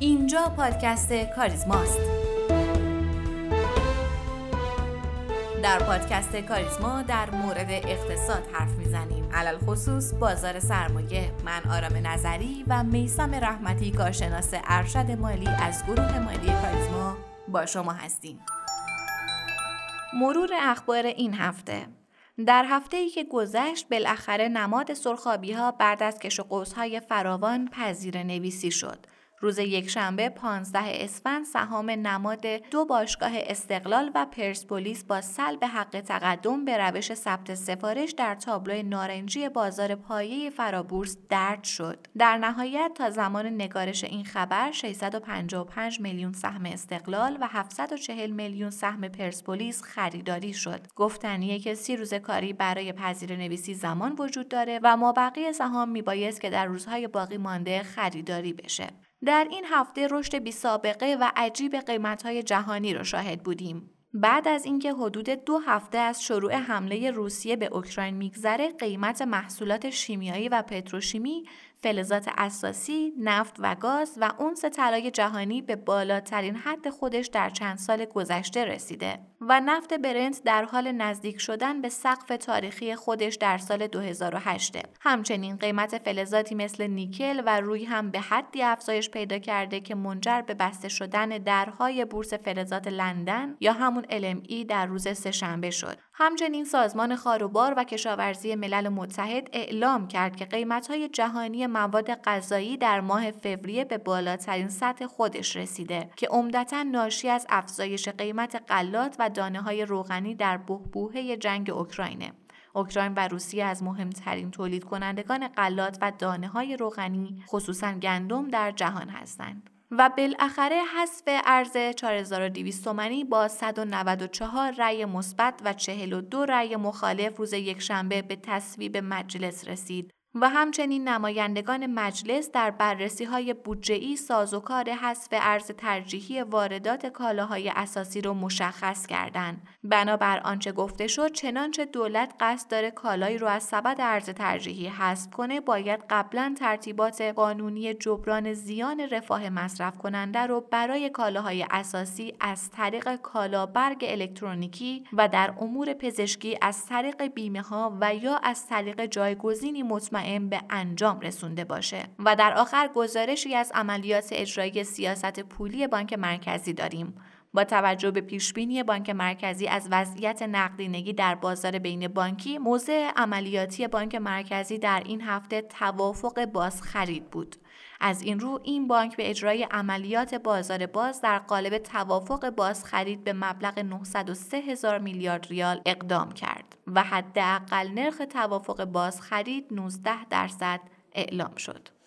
اینجا پادکست کاریزماست. در پادکست کاریزما در مورد اقتصاد حرف می‌زنیم. علل خصوص بازار سرمایه. من آرام نظری و میسم رحمتی کارشناس ارشد مالی از گروه مالی کاریزما با شما هستیم. مرور اخبار این هفته در هفته ای که گذشت بالاخره نماد سرخابی ها بعد از کش و های فراوان پذیر نویسی شد. روز یکشنبه 15 اسفند سهام نماد دو باشگاه استقلال و پرسپولیس با سلب حق تقدم به روش ثبت سفارش در تابلو نارنجی بازار پایه فرابورس درد شد. در نهایت تا زمان نگارش این خبر 655 میلیون سهم استقلال و 740 میلیون سهم پرسپولیس خریداری شد. گفتنیه که سی روز کاری برای پذیر نویسی زمان وجود داره و ما بقیه سهام میبایست که در روزهای باقی مانده خریداری بشه. در این هفته رشد بی سابقه و عجیب قیمتهای جهانی را شاهد بودیم. بعد از اینکه حدود دو هفته از شروع حمله روسیه به اوکراین میگذره قیمت محصولات شیمیایی و پتروشیمی فلزات اساسی، نفت و گاز و اونس طلای جهانی به بالاترین حد خودش در چند سال گذشته رسیده و نفت برنت در حال نزدیک شدن به سقف تاریخی خودش در سال 2008. همچنین قیمت فلزاتی مثل نیکل و روی هم به حدی افزایش پیدا کرده که منجر به بسته شدن درهای بورس فلزات لندن یا همون LME در روز سهشنبه شد. همچنین سازمان خاروبار و کشاورزی ملل متحد اعلام کرد که قیمت‌های جهانی مواد غذایی در ماه فوریه به بالاترین سطح خودش رسیده که عمدتا ناشی از افزایش قیمت غلات و دانه های روغنی در بحبوحه جنگ اوکراینه. اوکراین و روسیه از مهمترین تولید کنندگان غلات و دانه های روغنی خصوصا گندم در جهان هستند. و بالاخره حذف ارز 4200 تومانی با 194 رأی مثبت و 42 رأی مخالف روز یکشنبه به تصویب مجلس رسید. و همچنین نمایندگان مجلس در بررسی های بودجه‌ای سازوکار حذف ارز ترجیحی واردات کالاهای اساسی را مشخص کردند. بنابر آنچه گفته شد چنانچه دولت قصد داره کالایی رو از سبد ارز ترجیحی حذف کنه باید قبلا ترتیبات قانونی جبران زیان رفاه مصرف کننده رو برای کالاهای اساسی از طریق کالابرگ الکترونیکی و در امور پزشکی از طریق بیمه ها و یا از طریق جایگزینی مطمئن به انجام رسونده باشه و در آخر گزارشی از عملیات اجرایی سیاست پولی بانک مرکزی داریم. با توجه به پیشبینی بانک مرکزی از وضعیت نقدینگی در بازار بین بانکی موضع عملیاتی بانک مرکزی در این هفته توافق باز خرید بود. از این رو این بانک به اجرای عملیات بازار باز در قالب توافق بازخرید به مبلغ 903 هزار میلیارد ریال اقدام کرد و حداقل نرخ توافق بازخرید 19 درصد اعلام شد.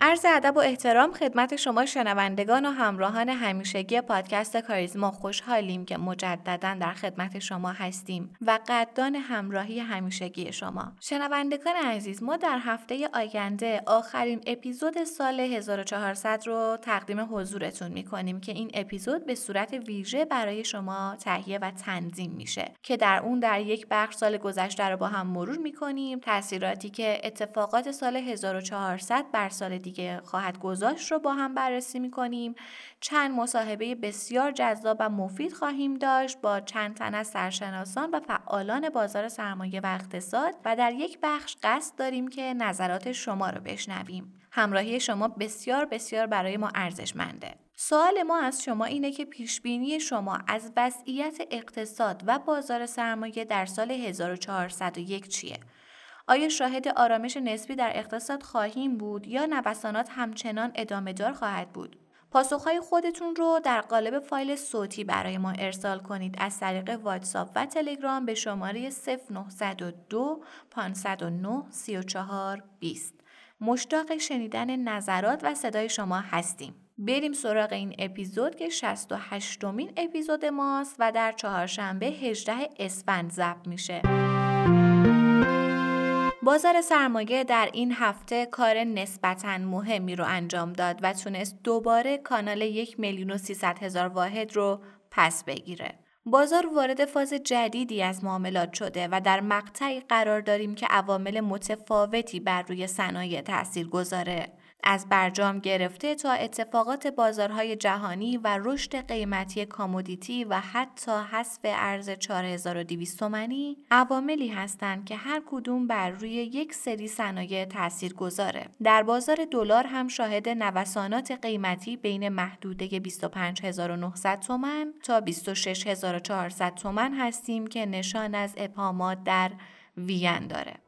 عرض ادب و احترام خدمت شما شنوندگان و همراهان همیشگی پادکست کاریزما. خوشحالیم که مجددا در خدمت شما هستیم و قدردان همراهی همیشگی شما. شنوندگان عزیز ما در هفته آینده آخرین اپیزود سال 1400 رو تقدیم حضورتون می‌کنیم که این اپیزود به صورت ویژه برای شما تهیه و تنظیم میشه که در اون در یک بخش سال گذشته رو با هم مرور می‌کنیم. تاثیراتی که اتفاقات سال 1400 بر سال دیگه خواهد گذاشت رو با هم بررسی می کنیم. چند مصاحبه بسیار جذاب و مفید خواهیم داشت با چند تن از سرشناسان و فعالان بازار سرمایه و اقتصاد و در یک بخش قصد داریم که نظرات شما رو بشنویم. همراهی شما بسیار بسیار برای ما ارزشمنده. سوال ما از شما اینه که پیشبینی شما از وضعیت اقتصاد و بازار سرمایه در سال 1401 چیه؟ آیا شاهد آرامش نسبی در اقتصاد خواهیم بود یا نوسانات همچنان ادامه دار خواهد بود؟ پاسخهای خودتون رو در قالب فایل صوتی برای ما ارسال کنید از طریق واتساپ و تلگرام به شماره 0902 509 34 20. مشتاق شنیدن نظرات و صدای شما هستیم. بریم سراغ این اپیزود که 68 مین اپیزود ماست و در چهارشنبه 18 اسفند ضبط میشه. بازار سرمایه در این هفته کار نسبتا مهمی رو انجام داد و تونست دوباره کانال یک میلیون و هزار واحد رو پس بگیره. بازار وارد فاز جدیدی از معاملات شده و در مقطعی قرار داریم که عوامل متفاوتی بر روی صنایع تأثیر گذاره. از برجام گرفته تا اتفاقات بازارهای جهانی و رشد قیمتی کامودیتی و حتی حذف ارز 4200 تومانی عواملی هستند که هر کدوم بر روی یک سری صنایع تاثیر گذاره. در بازار دلار هم شاهد نوسانات قیمتی بین محدوده 25900 تومن تا 26400 تومن هستیم که نشان از ابهامات در وین داره.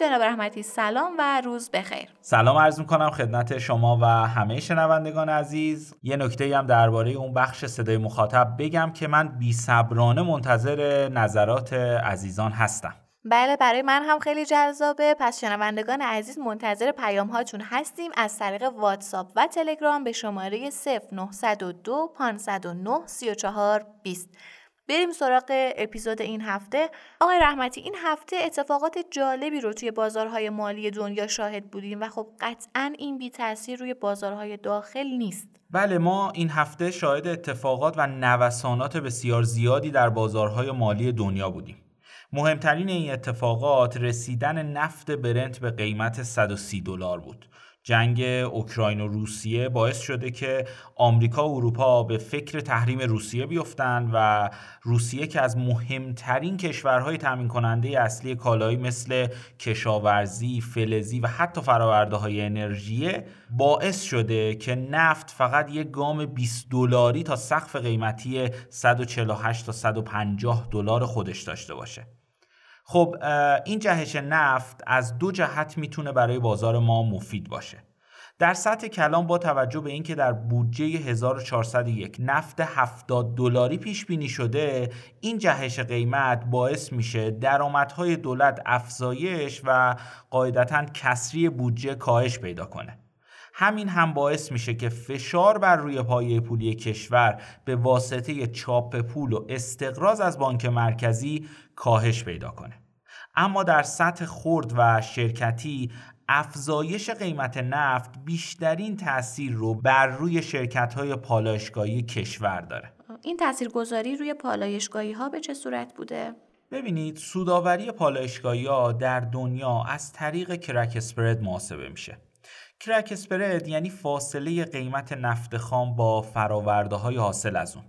جناب رحمتی سلام و روز بخیر. سلام عرض می‌کنم خدمت شما و همه شنوندگان عزیز. یه نکته هم درباره اون بخش صدای مخاطب بگم که من بی صبرانه منتظر نظرات عزیزان هستم. بله برای من هم خیلی جذابه. پس شنوندگان عزیز منتظر پیام هاتون هستیم از طریق واتساپ و تلگرام به شماره 0902 509 34 20 بریم سراغ اپیزود این هفته. آقای رحمتی این هفته اتفاقات جالبی رو توی بازارهای مالی دنیا شاهد بودیم و خب قطعا این بی تاثیر روی بازارهای داخل نیست. بله ما این هفته شاهد اتفاقات و نوسانات بسیار زیادی در بازارهای مالی دنیا بودیم. مهمترین این اتفاقات رسیدن نفت برنت به قیمت 130 دلار بود. جنگ اوکراین و روسیه باعث شده که آمریکا و اروپا به فکر تحریم روسیه بیفتند و روسیه که از مهمترین کشورهای تامین کننده اصلی کالایی مثل کشاورزی، فلزی و حتی فراورده های انرژی باعث شده که نفت فقط یک گام 20 دلاری تا سقف قیمتی 148 تا 150 دلار خودش داشته باشه. خب این جهش نفت از دو جهت می‌تونه برای بازار ما مفید باشه. در سطح کلان با توجه به اینکه در بودجه 1401 نفت 70 دلاری پیش بینی شده این جهش قیمت باعث میشه درآمدهای دولت افزایش و قاعدتا کسری بودجه کاهش پیدا کنه. همین هم باعث میشه که فشار بر روی پایه پولی کشور به واسطه چاپ پول و استقراض از بانک مرکزی کاهش پیدا کنه. اما در سطح خرد و شرکتی افزایش قیمت نفت بیشترین تاثیر رو بر روی شرکت های پالایشگاهی کشور داره. این تاثیرگذاری روی پالایشگاهی ها به چه صورت بوده؟ ببینید سوداوری پالایشگاهی ها در دنیا از طریق کرک اسپرد محاسبه میشه. کرک اسپرد یعنی فاصله قیمت نفت خام با فراورده های حاصل از اون.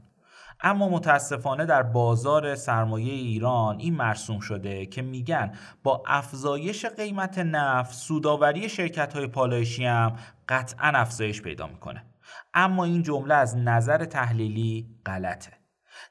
اما متاسفانه در بازار سرمایه ایران این مرسوم شده که میگن با افزایش قیمت نفت سوداوری شرکت های پالایشی هم قطعا افزایش پیدا می‌کنه. اما این جمله از نظر تحلیلی غلطه.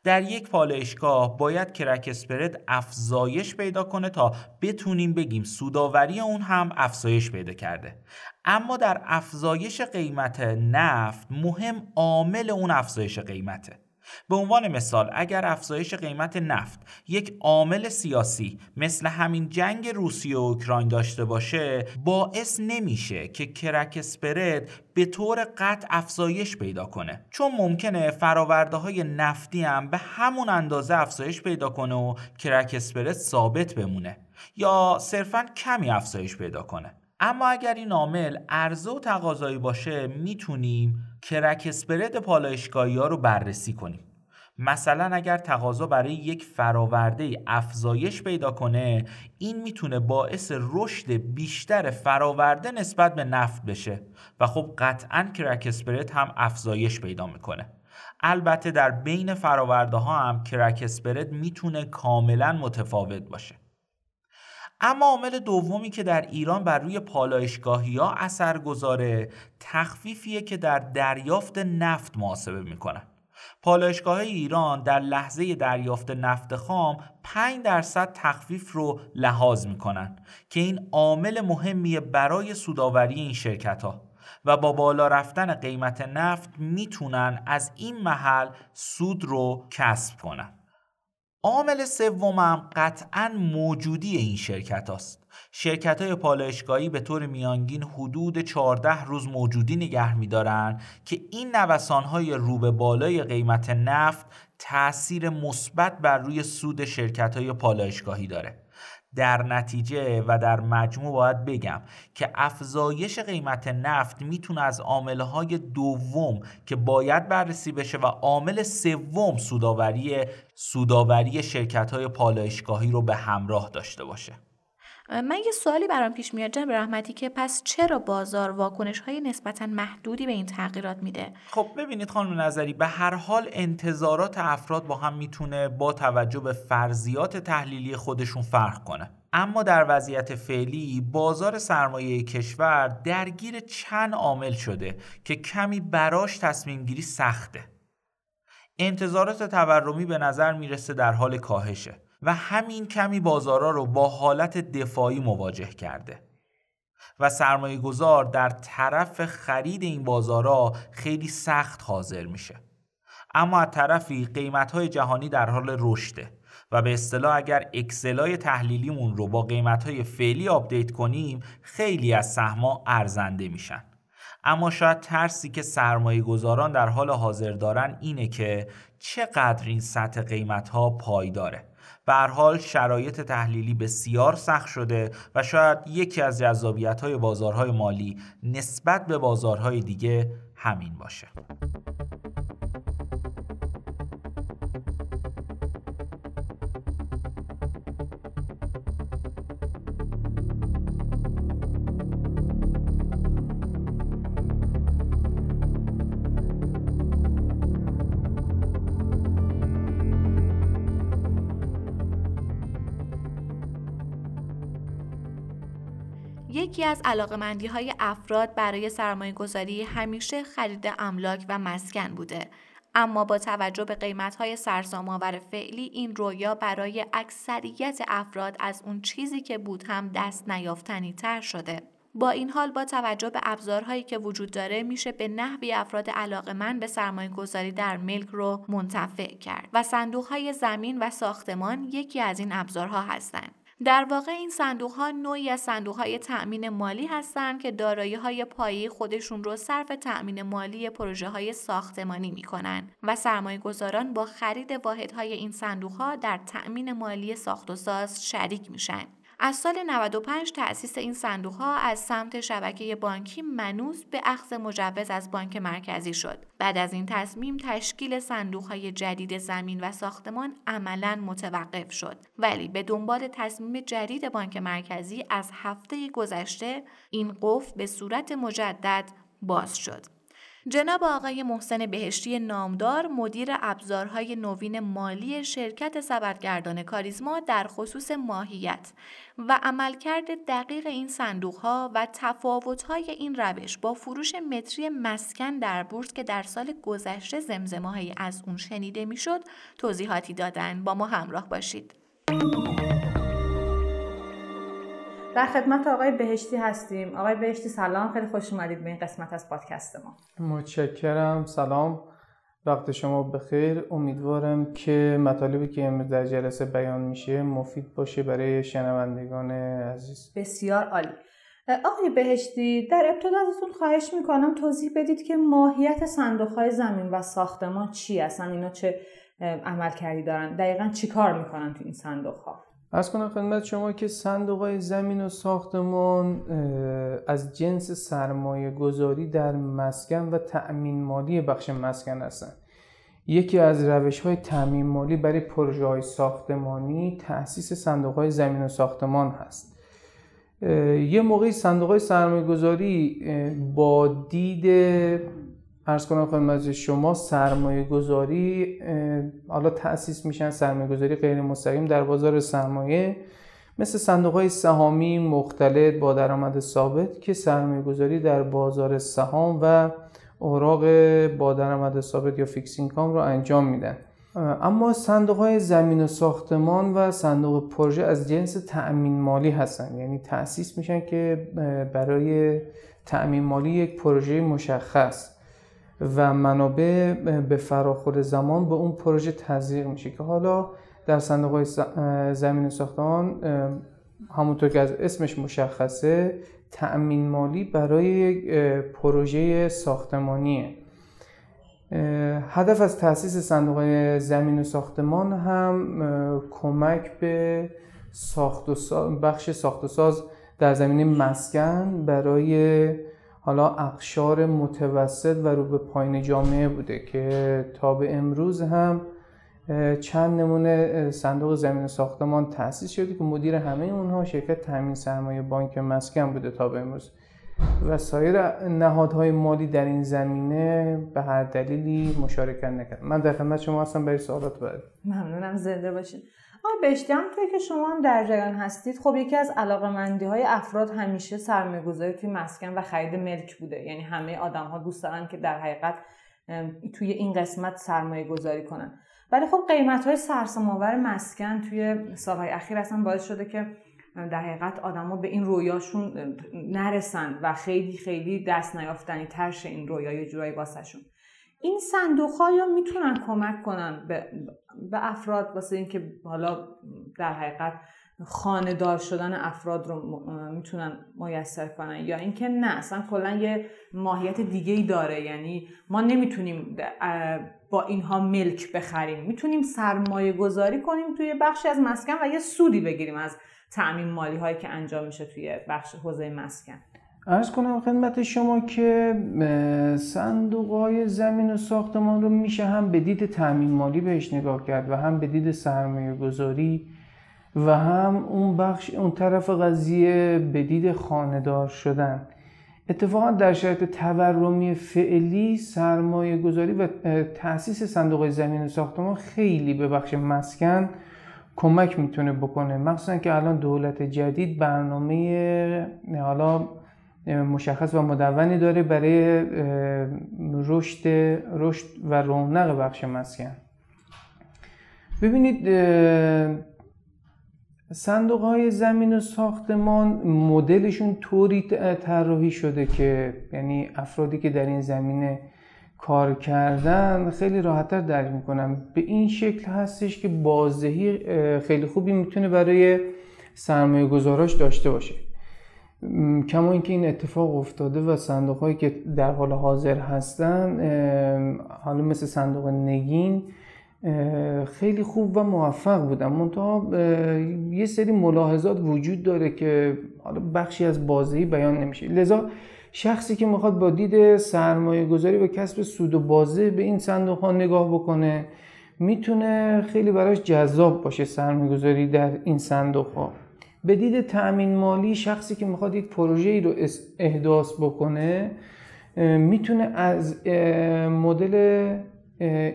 در یک پالایشگاه باید کرک اسپرد افزایش پیدا کنه تا بتونیم بگیم سوداوری اون هم افزایش پیدا کرده. اما در افزایش قیمت نفت مهم عامل اون افزایش قیمته. به عنوان مثال اگر افزایش قیمت نفت یک عامل سیاسی مثل همین جنگ روسیه و اوکراین داشته باشه باعث نمیشه که کرک اسپرد به طور قطع افزایش پیدا کنه. چون ممکنه فراورده های نفتی هم به همون اندازه افزایش پیدا کنه و کرک اسپرد ثابت بمونه یا صرفا کمی افزایش پیدا کنه. اما اگر این عامل عرضه و تقاضایی باشه می‌تونیم کرک اسپرد پالایشگاهی ها رو بررسی کنیم. مثلا اگر تقاضا برای یک فراورده افزایش پیدا کنه این می‌تونه باعث رشد بیشتر فراورده نسبت به نفت بشه و خب قطعا کرک اسپرد هم افزایش پیدا می‌کنه. البته در بین فراورده ها هم کرک اسپرد می‌تونه کاملا متفاوت باشه. اما عامل دومی که در ایران بر روی پالایشگاهی ها اثر گذاره تخفیفیه که در دریافت نفت محاسبه می‌کنن پالایشگاه ایران در لحظه دریافت نفت خام 5 درصد تخفیف رو لحاظ می‌کنن که این عامل مهمیه برای سوداوری این شرکت ها و با بالا رفتن قیمت نفت می‌تونن از این محل سود رو کسب کنن. عامل سومم قطعا موجودی این شرکت است. شرکت های پالایشگاهی به طور میانگین حدود 14 روز موجودی نگه میدارند که این نوسان های رو بالای قیمت نفت تاثیر مثبت بر روی سود شرکت های پالایشگاهی داره در نتیجه و در مجموع باید بگم که افزایش قیمت نفت می‌تونه از عاملهای دوم که باید بررسی بشه و عامل سوم سوداوری سوداوری شرکت های پالایشگاهی رو به همراه داشته باشه. من یه سوالی برام پیش میاد جناب رحمتی که پس چرا بازار واکنش های نسبتا محدودی به این تغییرات میده؟ خب ببینید خانم نظری به هر حال انتظارات افراد با هم می‌تونه با توجه به فرضیات تحلیلی خودشون فرق کنه. اما در وضعیت فعلی بازار سرمایه کشور درگیر چند عامل شده که کمی براش تصمیم گیری سخته. انتظارات تورمی به نظر می‌رسه در حال کاهشه. و همین کمی بازارا رو با حالت دفاعی مواجه کرده. و سرمایه گذار در طرف خرید این بازارا خیلی سخت حاضر میشه. اما از طرفی قیمت های جهانی در حال رشده و به اصطلاح اگر Excel ای تحلیلیمون رو با قیمت های فعلی update کنیم خیلی از سهما ارزنده میشن. اما شاید ترسی که سرمایه گذاران در حال حاضر دارن اینه که چقدر این سطح قیمت ها پایداره. به حال شرایط تحلیلی بسیار سخت شده و شاید یکی از جذابیت های بازارهای مالی نسبت به بازارهای دیگه همین باشه. یکی از علاقمندی های افراد برای سرمایه گذاری همیشه خرید املاک و مسکن بوده. اما با توجه به قیمت های سرسام‌آور فعلی این رویا برای اکثریت افراد از اون چیزی که بود هم دست نیافتنی تر شده. با این حال با توجه به ابزارهایی که وجود داره میشه به نحوی افراد علاقمند به سرمایه گذاری در ملک رو منتفع کرد و صندوق های زمین و ساختمان یکی از این ابزارها هستند. در واقع این صندوق ها نوعی از صندوق های تأمین مالی هستند که دارایی های پایی خودشون رو صرف تأمین مالی پروژه های ساختمانی می کنن و سرمایه گذاران با خرید واحد های این صندوق ها در تأمین مالی ساخت و ساز شریک میشن. از سال 95 تأسیس این صندوق ها از سمت شبکه بانکی منوس به اخذ مجوز از بانک مرکزی شد. بعد از این تصمیم تشکیل صندوق های جدید زمین و ساختمان عملا متوقف شد. ولی به دنبال تصمیم جدید بانک مرکزی از هفته گذشته این قفل به صورت مجدد باز شد. جناب آقای محسن بهشتی نامدار مدیر ابزارهای نوین مالی شرکت سبدگردان کاریزما در خصوص ماهیت و عملکرد دقیق این صندوق ها و تفاوت های این روش با فروش متری مسکن در بورس که در سال گذشته زمزمه از اون شنیده می‌شد توضیحاتی دادن با ما همراه باشید. در خدمت آقای بهشتی هستیم. آقای بهشتی سلام. خیلی خوش اومدید به این قسمت از پادکست ما. متشکرم. سلام. وقت شما بخیر. امیدوارم که مطالبی که امروز در جلسه بیان میشه مفید باشه برای شنوندگان عزیز. بسیار عالی. آقای بهشتی در ابتدا ازتون خواهش می‌کنم توضیح بدید که ماهیت صندوق های زمین و ساختمان چی هستن؟ اینا چه عمل کردی دارن؟ دقیقا چی کار می‌کنن تو این صندوق ها از کنم خدمت شما که صندوق های زمین و ساختمان از جنس سرمایه گذاری در مسکن و تأمین مالی بخش مسکن هستند یکی از روش های تأمین مالی برای پروژه های ساختمانی تأسیس صندوق های زمین و ساختمان هست. یه موقعی صندوق های سرمایه گذاری با دید ارز کنم خدمت شما سرمایه گذاری حالا تأسیس میشن سرمایه گذاری غیر مستقیم در بازار سرمایه مثل صندوق های سهامی مختلط با درآمد ثابت که سرمایه گذاری در بازار سهام و اوراق با درآمد ثابت یا فیکس اینکام رو انجام میدن. اما صندوق های زمین و ساختمان و صندوق پروژه از جنس تأمین مالی هستن. یعنی تأسیس میشن که برای تأمین مالی یک پروژه مشخص. و منابع به فراخور زمان به اون پروژه تزریق میشه که حالا در صندوق های زمین ساختمان همونطور که از اسمش مشخصه تأمین مالی برای یک پروژه ساختمانیه. هدف از تأسیس صندوق زمین و ساختمان هم کمک به ساخت و بخش ساخت و ساز در زمینه مسکن برای حالا اقشار متوسط و رو به پایین جامعه بوده که تا به امروز هم چند نمونه صندوق زمین ساختمان تأسیس شده که مدیر همه اونها شرکت تامین سرمایه بانک مسکن بوده تا به امروز. و سایر نهادهای مالی در این زمینه به هر دلیلی مشارکت نکرد. من در خدمت شما هستم برای سوالات بعد. ممنونم زنده باشید بشتی توی که شما هم در جریان هستید خب یکی از علاقه های افراد همیشه سرمایه گذاری توی مسکن و خرید ملک بوده. یعنی همه آدم ها دوست دارن که در حقیقت توی این قسمت سرمایه گذاری کنن. ولی خب قیمت های سرسام‌آور مسکن توی سالهای اخیر اصلا باعث شده که در حقیقت آدما به این رویاشون نرسن و خیلی خیلی دست نیافتنی ترش این رویا یه جورایی واسهشون. این صندوق ها یا می‌تونن کمک کنن به, به افراد واسه اینکه حالا در حقیقت خانه شدن افراد رو می‌تونن میسر کنن یا اینکه نه اصلا کلا یه ماهیت دیگه ای داره. یعنی ما نمی‌تونیم با اینها ملک بخریم. می‌تونیم سرمایه گذاری کنیم توی بخشی از مسکن و یه سودی بگیریم از تعمین مالی هایی که انجام میشه توی بخش حوزه مسکن. ارز کنم خدمت شما که صندوق های زمین و ساختمان رو میشه هم به دید تامین مالی بهش نگاه کرد و هم به دید سرمایه گذاری و هم اون بخش اون طرف قضیه به دید خاندار شدن. اتفاقا در شرایط تورمی فعلی سرمایه گذاری و تاسیس صندوق زمین و ساختمان خیلی به بخش مسکن کمک می‌تونه بکنه. مخصوصا که الان دولت جدید برنامه حالا مشخص و مدونی داره برای رشد رشد و رونق بخش مسکن. ببینید صندوق های زمین و ساختمان مدلشون طوری طراحی شده که یعنی افرادی که در این زمینه کار کردن خیلی راحتتر درک می‌کنم به این شکل هستش که بازدهی خیلی خوبی می‌تونه برای سرمایه گذاراش داشته باشه. کما اینکه این اتفاق افتاده و صندوق هایی که در حال حاضر هستن حالا مثل صندوق نگین خیلی خوب و موفق بودن. منتها یه سری ملاحظات وجود داره که حالا بخشی از بازدهی بیان نمیشه. لذا شخصی که می‌خواد با دید سرمایه گذاری و کسب سود و بازه به این صندوق ها نگاه بکنه می‌تونه خیلی براش جذاب باشه سرمایه گذاری در این صندوق ها به دید تأمین مالی شخصی که می‌خواد یک پروژه ای رو احداث بکنه می‌تونه از مدل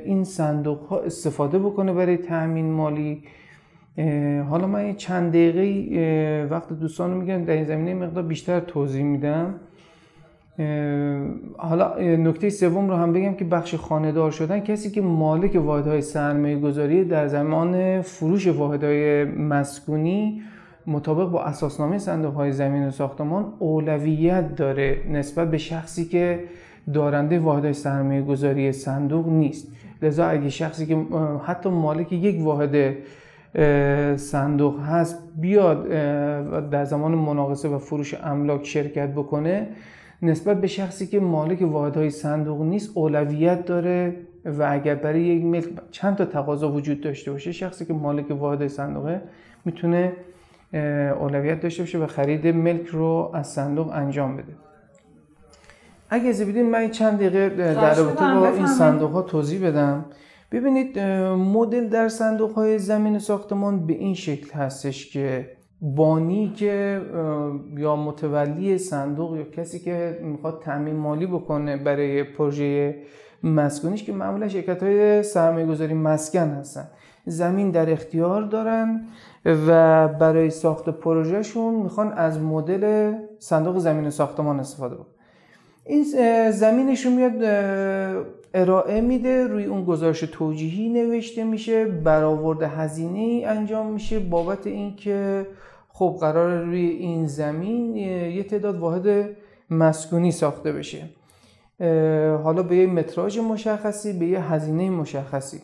این صندوق ها استفاده بکنه برای تأمین مالی. حالا من چند دقیقه وقت دوستان رو میگم در این زمینه مقدار بیشتر توضیح میدم. حالا نکته سوم رو هم بگم که بخش خانهدار شدن کسی که مالک واحدهای سرمایه گذاری در زمان فروش واحدهای مسکونی مطابق با اساسنامه صندوق های زمین و ساختمان اولویت داره نسبت به شخصی که دارنده واحدهای سرمایه گذاری صندوق نیست. لذا اگه شخصی که حتی مالک یک واحد صندوق هست بیاد در زمان مناقصه و فروش املاک شرکت بکنه نسبت به شخصی که مالک واحدهای صندوق نیست اولویت داره و اگر برای یک ملک چند تا تقاضا وجود داشته باشه شخصی که مالک واحد صندوقه می‌تونه اولویت داشته باشه و خرید ملک رو از صندوق انجام بده. اگه از بدین من چند دقیقه در رابطه با این صندوق ها توضیح بدم. ببینید مدل در صندوق های زمین ساختمان به این شکل هستش که بانی که یا متولی صندوق یا کسی که می‌خواد تامین مالی بکنه برای پروژه مسکونیش که معمولا شرکت های سرمایه گذاری مسکن هستن. زمین در اختیار دارن و برای ساخت پروژهشون می‌خوان از مدل صندوق زمین ساختمان استفاده بکنن. این زمینشون میاد ارائه میده روی اون گزارش توجیهی نوشته میشه برآورد هزینه انجام میشه بابت اینکه خب قرار روی این زمین یه تعداد واحد مسکونی ساخته بشه. حالا به یه متراژ مشخصی به یه هزینه مشخصی.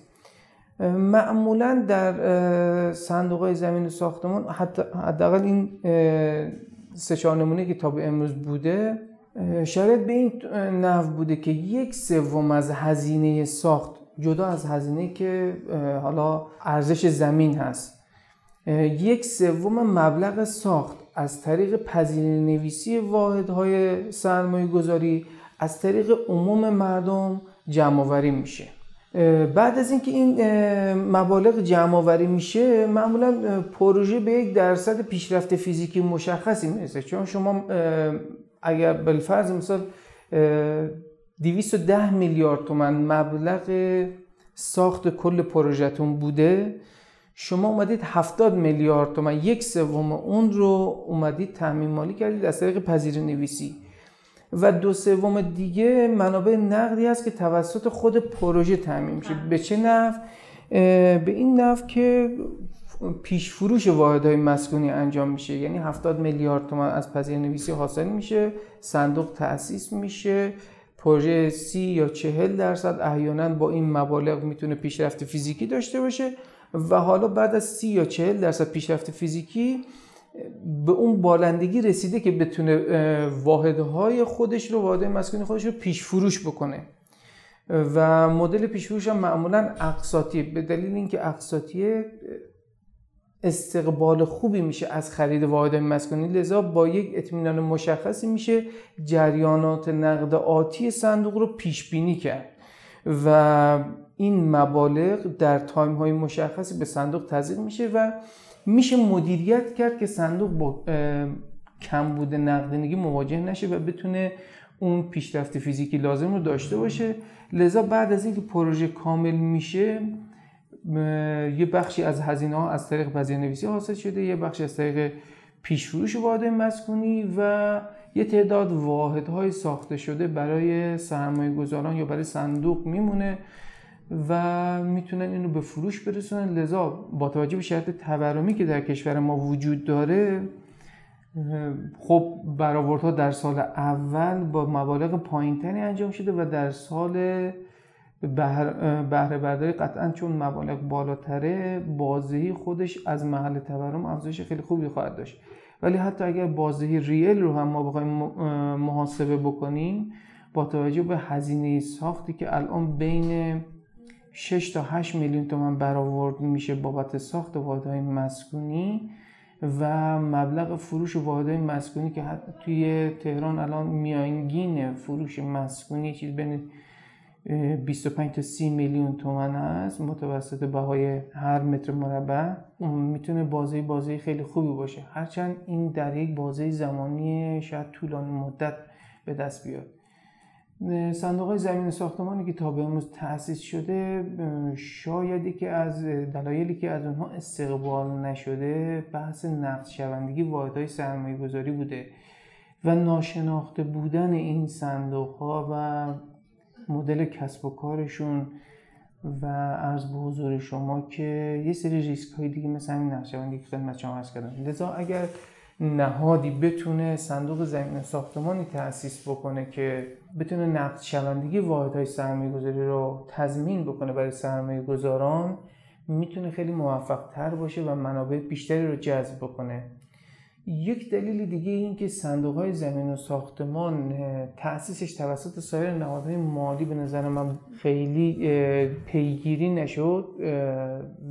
معمولا در صندوق های زمین ساختمان حداقل این سه چهار نمونه که تا به امروز بوده شاید به این نحو بوده که یک سوم از هزینه ساخت جدا از هزینه که حالا ارزش زمین هست. یک سوم مبلغ ساخت از طریق پذیرش نویسی واحدهای سرمایه گذاری از طریق عموم مردم جمع میشه. بعد از اینکه این مبالغ جمع آوری میشه معمولا پروژه به یک درصد پیشرفت فیزیکی مشخصی می‌رسه. چون شما اگر بالفرض مثال 210 میلیارد تومن مبلغ ساخت کل پروژهتون بوده شما اومدید 70 میلیارد تومن یک سوم اون رو اومدید تامین مالی کردید از طریق پذیر نویسی و دو سوم دیگه منابع نقدی است که توسط خود پروژه تامین میشه. به چه نفع؟ به این نفع که پیش فروش واحدهای مسکونی انجام میشه. یعنی 70 میلیارد تومان از پذیر نویسی حاصل میشه صندوق تأسیس میشه پروژه سی یا چهل درصد احیانا با این مبالغ می‌تونه پیشرفت فیزیکی داشته باشه و حالا بعد از سی یا چهل درصد پیشرفت فیزیکی به اون بالندگی رسیده که بتونه واحدهای خودش رو واحدهای مسکونی خودش رو پیش فروش بکنه. و مدل پیش فروش هم معمولا اقساطی به دلیل اینکه اقساطیه استقبال خوبی میشه از خرید واحد مسکونی. لذا با یک اطمینان مشخصی میشه جریانات نقد آتی صندوق رو پیش بینی کرد. و این مبالغ در تایم های مشخصی به صندوق تزریق میشه و میشه مدیریت کرد که صندوق با کمبود نقدینگی مواجه نشه و بتونه اون پیشرفت فیزیکی لازم رو داشته باشه. لذا بعد از اینکه پروژه کامل میشه یه بخشی از هزینه ها از طریق نویسی حاصل شده یه بخشی از طریق پیشفروش واحد مسکونی و یه تعداد واحدهای ساخته شده برای سرمایه گذاران یا برای صندوق میمونه. و می‌تونن اینو به فروش برسونن. لذا با توجه به شرط تورمی که در کشور ما وجود داره خب برآوردها در سال اول با مبالغ پایینتری انجام شده و در سال بهره برداری قطعا چون مبالغ بالاتره بازدهی خودش از محل تورم افزایش خیلی خوبی خواهد داشت. ولی حتی اگر بازدهی ریل رو هم ما بخوایم محاسبه بکنیم با توجه به هزینه ساختی که الان بین 6 تا 8 میلیون تومن برآورد میشه بابت ساخت واحدهای مسکونی و مبلغ فروش واحدهای مسکونی که توی تهران الان میانگین فروش مسکونی چیز بین 25 تا 30 میلیون تومن است متوسط بهای هر متر مربع. می‌تونه بازه بازه خیلی خوبی باشه. هرچند این در یک بازه زمانی شاید طولانی مدت به دست بیاد. صندوق های زمین ساختمانی که تا به امروز تأسیس شده شاید که از دلایلی که از اونها استقبال نشده بحث نقد شوندگی واحدهای سرمایه گذاری بوده و ناشناخته بودن این صندوق ها و مدل کسب و کارشون و از به حضور شما که یه سری ریسک های دیگه مثل همین نقشبندی که خدمت شما عرض کردم. لذا اگر نهادی بتونه صندوق زمین ساختمانی تأسیس بکنه که بتونه نقد شوندگی واحدهای سرمایه گذاری رو تضمین بکنه برای سرمایه گذاران می‌تونه خیلی موفق تر باشه و منابع بیشتری رو جذب بکنه. یک دلیل دیگه این که صندوق های زمین و ساختمان تأسیسش توسط سایر نهادهای مالی به نظر من خیلی پیگیری نشد.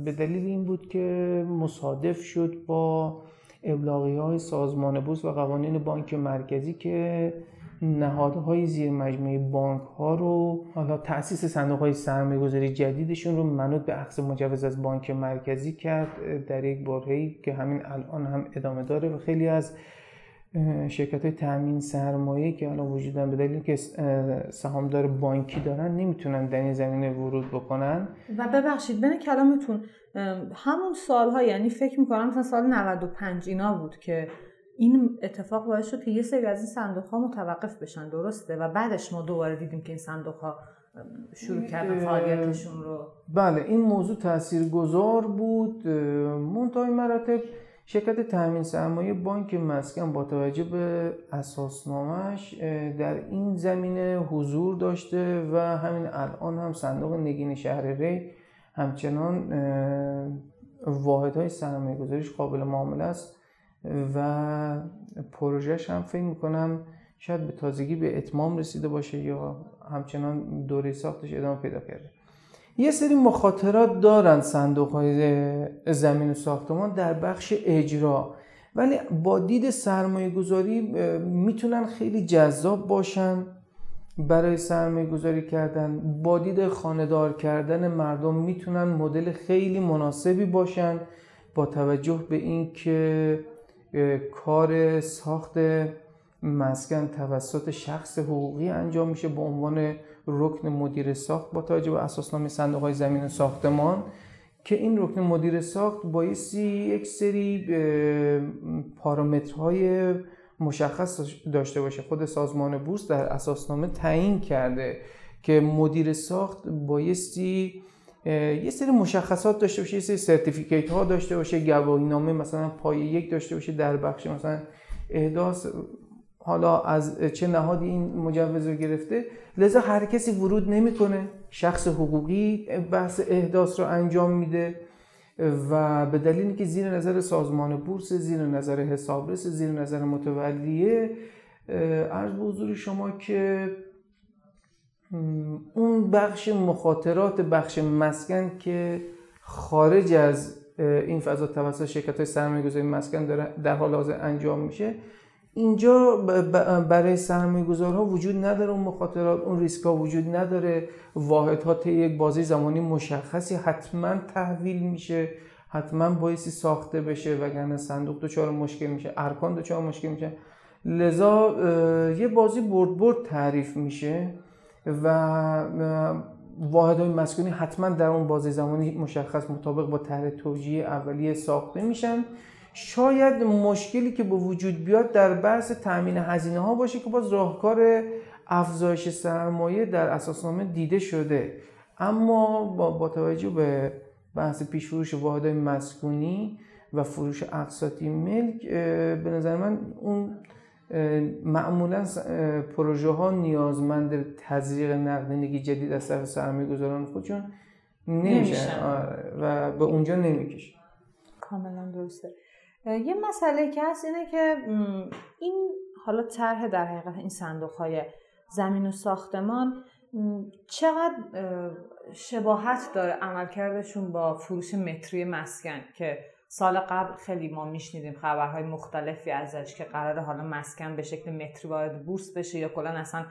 به دلیل این بود که مصادف شد با ابلاغی های سازمان بورس و قوانین بانک مرکزی که نهادهای زیر مجموعه بانک ها رو حالا تاسیس صندوق های سرمایه گذاری جدیدشون رو منوط به اخذ مجوز از بانک مرکزی کرد در یک بارهی که همین الان هم ادامه داره و خیلی از شرکت های تامین سرمایه که الان وجودن به دلیل که سهامدار بانکی دارن نمی‌تونن در این زمینه ورود بکنن. و ببخشید بین کلامتون همون سالها یعنی فکر می‌کنم مثلا سال 95 اینا بود که این اتفاق باعث شد که یه سری از این صندوق ها متوقف بشن درسته؟ و بعدش ما دوباره دیدیم که این صندوق ها شروع کردن فعالیتشون رو. بله این موضوع تاثیرگذار بود منتهای مراتب. شرکت تامین سرمایه بانک مسکن با توجه به اساسنامهش در این زمینه حضور داشته و همین الان هم صندوق نگین شهر ری همچنان واحد های سرمایه گذاریش قابل معامله است و پروژهش هم فکر می‌کنم شاید به تازگی به اتمام رسیده باشه یا همچنان دوره ساختش ادامه پیدا کرده. یه سری مخاطرات دارن صندوق های زمین و ساختمان در بخش اجرا. ولی با دید سرمایه گذاری می‌تونن خیلی جذاب باشن برای سرمایه گذاری کردن. با دید خاندار کردن مردم می‌تونن مدل خیلی مناسبی باشن با توجه به اینکه کار ساخت مسکن توسط شخص حقوقی انجام میشه به عنوان رکن مدیر ساخت با توجه به اساسنامه صندوق های زمین و ساختمان که این رکن مدیر ساخت بایستی یک سری پارامترهای مشخص داشته باشه. خود سازمان بورس در اساسنامه تعیین کرده که مدیر ساخت بایستی یه سری مشخصات داشته باشه یه سری سرتیفیکیت ها داشته باشه گواهی نامه مثلا پای یک داشته باشه در بخش مثلا احداث حالا از چه نهادی این مجوز رو گرفته لذا هر کسی ورود نمی‌کنه. شخص حقوقی بحث احداث رو انجام میده و به دلیلی که زیر نظر سازمان بورس زیر نظر حسابرس زیر نظر متولیه عرض به حضور شما که اون بخش مخاطرات بخش مسکن که خارج از این فضا توسط شرکت های سرمایه گذاری مسکن در حال حاضر انجام میشه اینجا برای سرمایه گذارها وجود نداره اون مخاطرات اون ریسک ها وجود نداره. واحد ها یک بازی زمانی مشخصی حتما تحویل میشه حتما بایستی ساخته بشه وگرنه صندوق دچار مشکل میشه ارکان دچار مشکل میشه. لذا یه بازی برد برد تعریف میشه و واحد های مسکونی حتما در اون بازی زمانی مشخص مطابق با طرح توجیه اولیه ساخته میشن. شاید مشکلی که به وجود بیاد در بحث تامین هزینه ها باشه که باز راهکار افزایش سرمایه در اساسنامه دیده شده. اما با, با توجه به بحث پیش فروش واحد مسکونی و فروش اقساطی ملک به نظر من اون معمولا پروژه ها نیازمند تزریق نقدینگی جدید از طرف سرمایه گذاران خودشون نمیشه آره، و به اونجا نمی‌کشه کاملا درسته. یه مسئله که هست اینه که این حالا طرح در حقیقت این صندوق های زمین و ساختمان چقدر شباهت داره عملکردشون با فروش متری مسکن که سال قبل خیلی ما میشنیدیم خبرهای مختلفی ازش که قرار حالا مسکن به شکل متری وارد بورس بشه یا کلا اصلا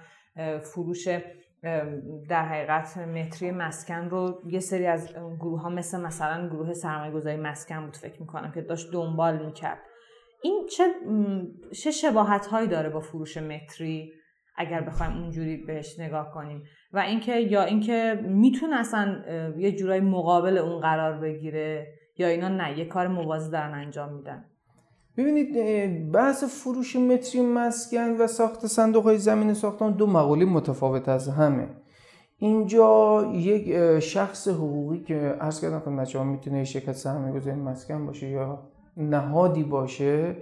فروش در حقیقت متری مسکن رو یه سری از گروه ها مثل مثلا گروه سرمایه گذاری مسکن بود فکر می‌کنم که داشت دنبال می‌کرد. این چه, چه شباهت هایی داره با فروش متری اگر بخوایم اونجوری بهش نگاه کنیم؟ و اینکه یا اینکه می‌تونه اصلا یه جورایی مقابل اون قرار بگیره یا اینا نه یه کار موازی دارن انجام میدن. ببینید بحث فروش متری مسکن و ساخت صندوق های زمین ساختمان دو مقوله متفاوت از همه. اینجا یک شخص حقوقی که عرض کردم خدمت شما می‌تونه شرکت سرمایه گذاری مسکن باشه یا نهادی باشه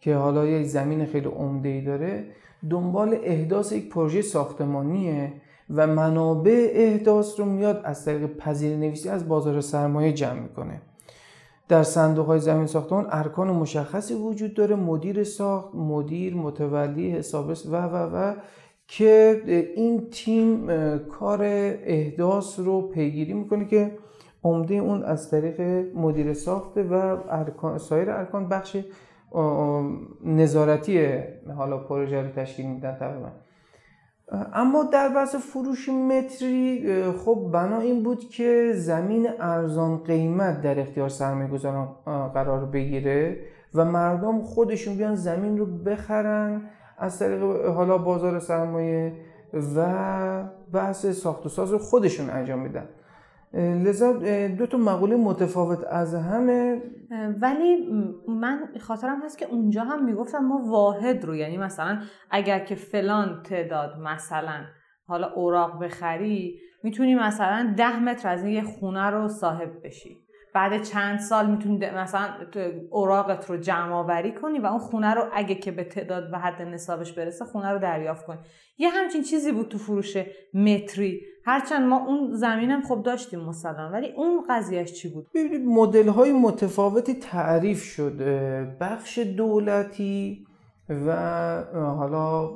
که حالا یه زمین خیلی عمده ای داره دنبال احداث یک پروژه ساختمانیه و منابع احداث رو میاد از طریق پذیر نویسی از بازار سرمایه جمع می‌کنه. در صندوق های زمین ساختمان ارکان مشخصی وجود داره مدیر ساخت مدیر متولی حسابرس و و و که این تیم کار احداث رو پیگیری می‌کنه که عمده اون از طریق مدیر ساخته و ارکان سایر ارکان بخش نظارتی حالا پروژه رو تشکیل میدن تقریبا. اما در بحث فروش متری خب بنا این بود که زمین ارزان قیمت در اختیار سرمایه گذاران قرار بگیره و مردم خودشون بیان زمین رو بخرن از طریق حالا بازار سرمایه و بحث ساخت و ساز رو خودشون انجام میدن. لذا دو تا مقوله متفاوت از همه. ولی من خاطرم هست که اونجا هم می‌گفتم ما واحد رو. یعنی مثلا اگر که فلان تعداد مثلا حالا اوراق بخری می‌تونی مثلا ده متر از این یه خونه رو صاحب بشی. بعد چند سال می‌تونی مثلا اوراقت رو جمع آوری کنی و اون خونه رو اگه که به تعداد و حد نصابش برسه خونه رو دریافت کنی. یه همچین چیزی بود تو فروش متری. هرچند ما اون زمینم خب داشتیم مثلا ولی اون قضیهش چی بود؟ ببینید مدل های متفاوتی تعریف شده بخش دولتی و حالا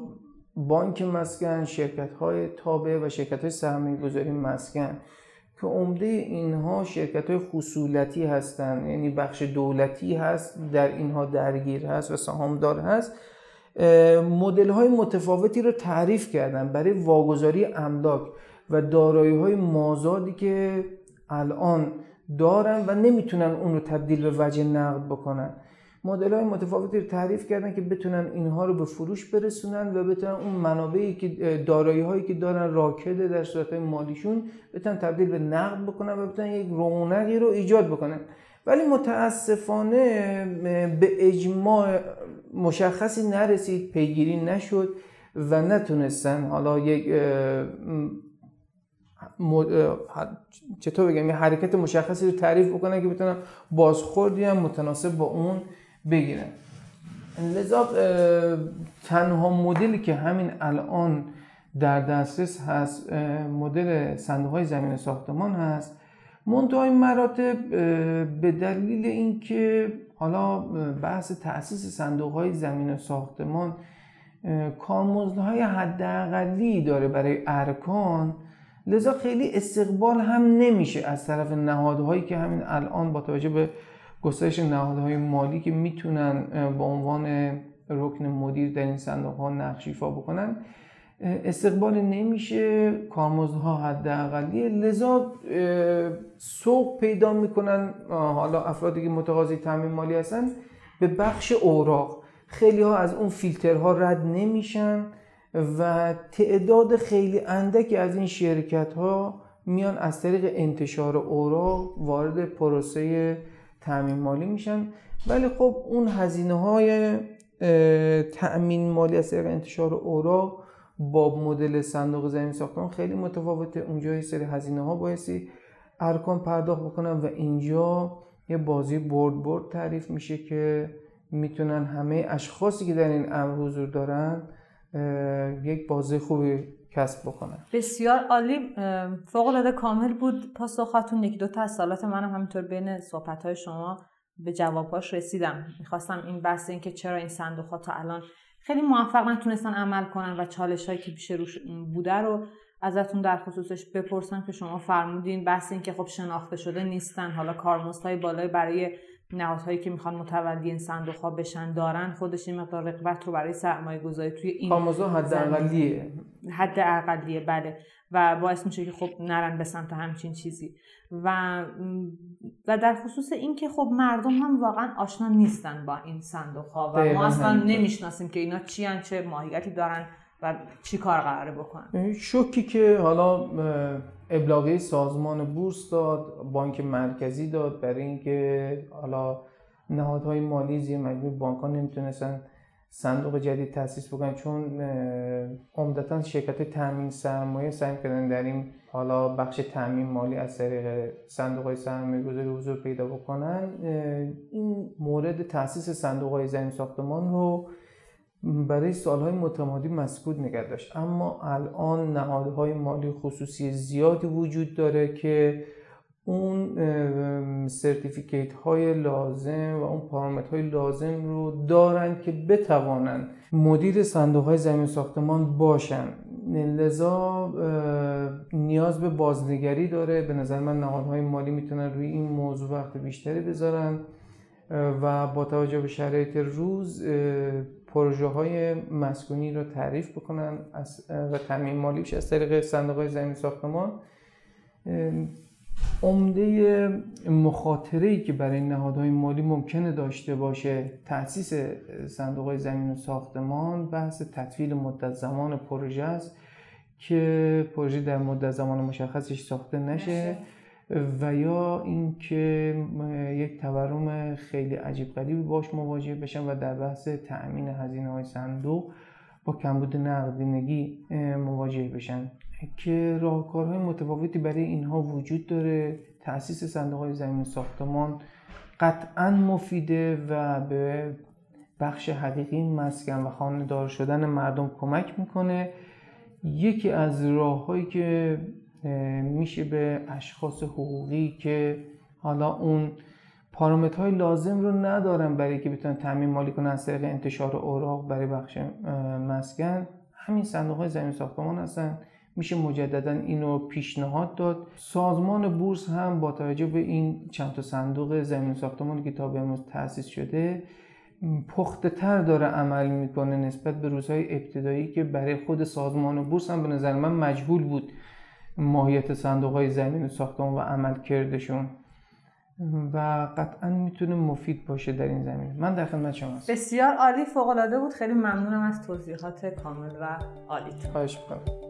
بانک مسکن شرکت های تابع و شرکت های سرمایه گذاری مسکن. که عمده اینها شرکت های خصولتی هستند یعنی بخش دولتی هست در اینها درگیر هست و سهامدار هست مدل های متفاوتی رو تعریف کردن برای واگذاری املاک و دارایی های مازادی که الان دارن و نمی‌تونن اون رو تبدیل به وجه نقد بکنن. مدل های متفاوتی رو تعریف کردن که بتونن اینها رو به فروش برسونن و بتونن اون منابعی که دارایی هایی که دارن راکده در صورت مالیشون بتونن تبدیل به نقد بکنن و بتونن یک رونقی رو ایجاد بکنن. ولی متاسفانه به اجماع مشخصی نرسید پیگیری نشد و نتونستن حالا یک چطور بگم یه حرکت مشخصی رو تعریف بکنن که بتونن بازخوردی هم متناسب با اون بگیرن لذا تنها مدلی که همین الان در دسترس هست مدل صندوق های زمین ساختمان هست منتهای مراتب به دلیل اینکه حالا بحث تاسیس صندوق های زمین ساختمان کارمزدهای حداقلی داره برای ارکان لذا خیلی استقبال هم نمیشه از طرف نهادهایی که همین الان با توجه به گسترش نهادهای مالی که می‌تونن با عنوان رکن مدیر در این صندوق ها نقش ایفا بکنن. استقبال نمیشه کارمزدها حداقلیه. لذا سوق پیدا می‌کنن حالا افرادی که متقاضی تامین مالی هستن به بخش اوراق. خیلی ها از اون فیلترها رد نمیشن و تعداد خیلی اندکی از این شرکت ها میان از طریق انتشار اوراق وارد پروسه تأمین مالی میشن. ولی خب اون هزینه های تأمین مالی از طریق انتشار اوراق با مدل صندوق زمین ساختمان خیلی متفاوته. اونجا یه سری هزینه ها بایستی ارکان پرداخت بکنن و اینجا یه بازی برد برد تعریف میشه که می‌تونن همه اشخاصی که در این امر حضور دارن یک بازی خوبی کسب بکنن بسیار عالی فوق العاده کامل بود. پاسخاتون یکی دو تا از سالات منم همینطور بین صحبت های شما به جواباش رسیدم. می‌خواستم این بحث این که چرا این صندوق ها تا الان خیلی موفق نتونستن عمل کنن و چالش هایی که پیش روش بوده رو ازتون در خصوصش بپرسم که شما فرمودین بحث این که خب شناخته شده نیستن حالا کارمزدهای بالای برای نهادهایی که می‌خوان متولی این صندوق ها بشن دارن خودش این مقدار رقبت رو برای سرمایه گذاری توی این حد اقلیه حد اقلیه بله. و باعث میشه که خب نرن به سمت همچین چیزی. و و در خصوص این که خب مردم هم واقعا آشنا نیستن با این صندوق ها و ما اصلا نمی‌شناسیم که اینا چی چه ماهیتی دارن و چی کار قراره بکنن. شوکی که حالا ابلاغی سازمان بورس داد بانک مرکزی داد برای اینکه حالا نهادهای مالی زیر مجموع بانک ها نمی‌تونستن صندوق جدید تاسیس بکنن چون عمدتا شرکت تامین سرمایه سعی کردن در این حالا بخش تامین مالی از طریق صندوق های سرمایه گذاری حضور پیدا بکنن این مورد تاسیس صندوق های زمین ساختمان رو برای سالهای متمادی مسکوت نگه داشت. اما الان نهادهای مالی خصوصی زیادی وجود داره که اون سرتیفیکیت های لازم و اون پارامتر های لازم رو دارن که بتوانند مدیر صندوق های زمین ساختمان باشن. لذا نیاز به بازنگری داره. به نظر من نهادهای مالی می‌تونن روی این موضوع وقت بیشتری بذارن. و با توجه به شرایط روز پروژه های مسکونی رو تعریف بکنن و تامین مالیش از طریق صندوق های زمین ساختمان عمده مخاطره ای که برای نهادهای مالی ممکنه داشته باشه تاسیس صندوق های زمین و ساختمان بحث تطویل مدت زمان پروژه است که پروژه در مدت زمان مشخصش ساخته نشه. و یا اینکه یک تورم خیلی عجیب غریبی باش مواجه بشن و در بحث تأمین هزینه های صندوق با کمبود نقدینگی مواجه بشن که راهکارهای متفاوتی برای اینها وجود داره. تأسیس صندوق های زمین ساختمان قطعا مفیده و به بخش حقیقی مسکن و خانه دار شدن مردم کمک می‌کنه. یکی از راههایی که میشه به اشخاص حقوقی که حالا اون پارامترهای لازم رو ندارن برای که بتونن تامین مالی کنن از طریق انتشار اوراق برای بخش مسکن. همین صندوق های زمین ساختمان هستن. میشه مجددا اینو پیشنهاد داد. سازمان بورس هم با توجه به این چند تا صندوق زمین ساختمان که تا به امروز تأسیس شده پخته تر داره عمل می‌کنه نسبت به روزهای ابتدایی که برای خود سازمان بورس هم به نظر من مجهول بود. ماهیت صندوق های زمین ساختمان و عمل کردشون و قطعا می‌تونه مفید باشه در این زمین. من در خدمت شما هستم. بسیار عالی فوق العاده بود. خیلی ممنونم از توضیحات کامل و عالیت خواهش می‌کنم.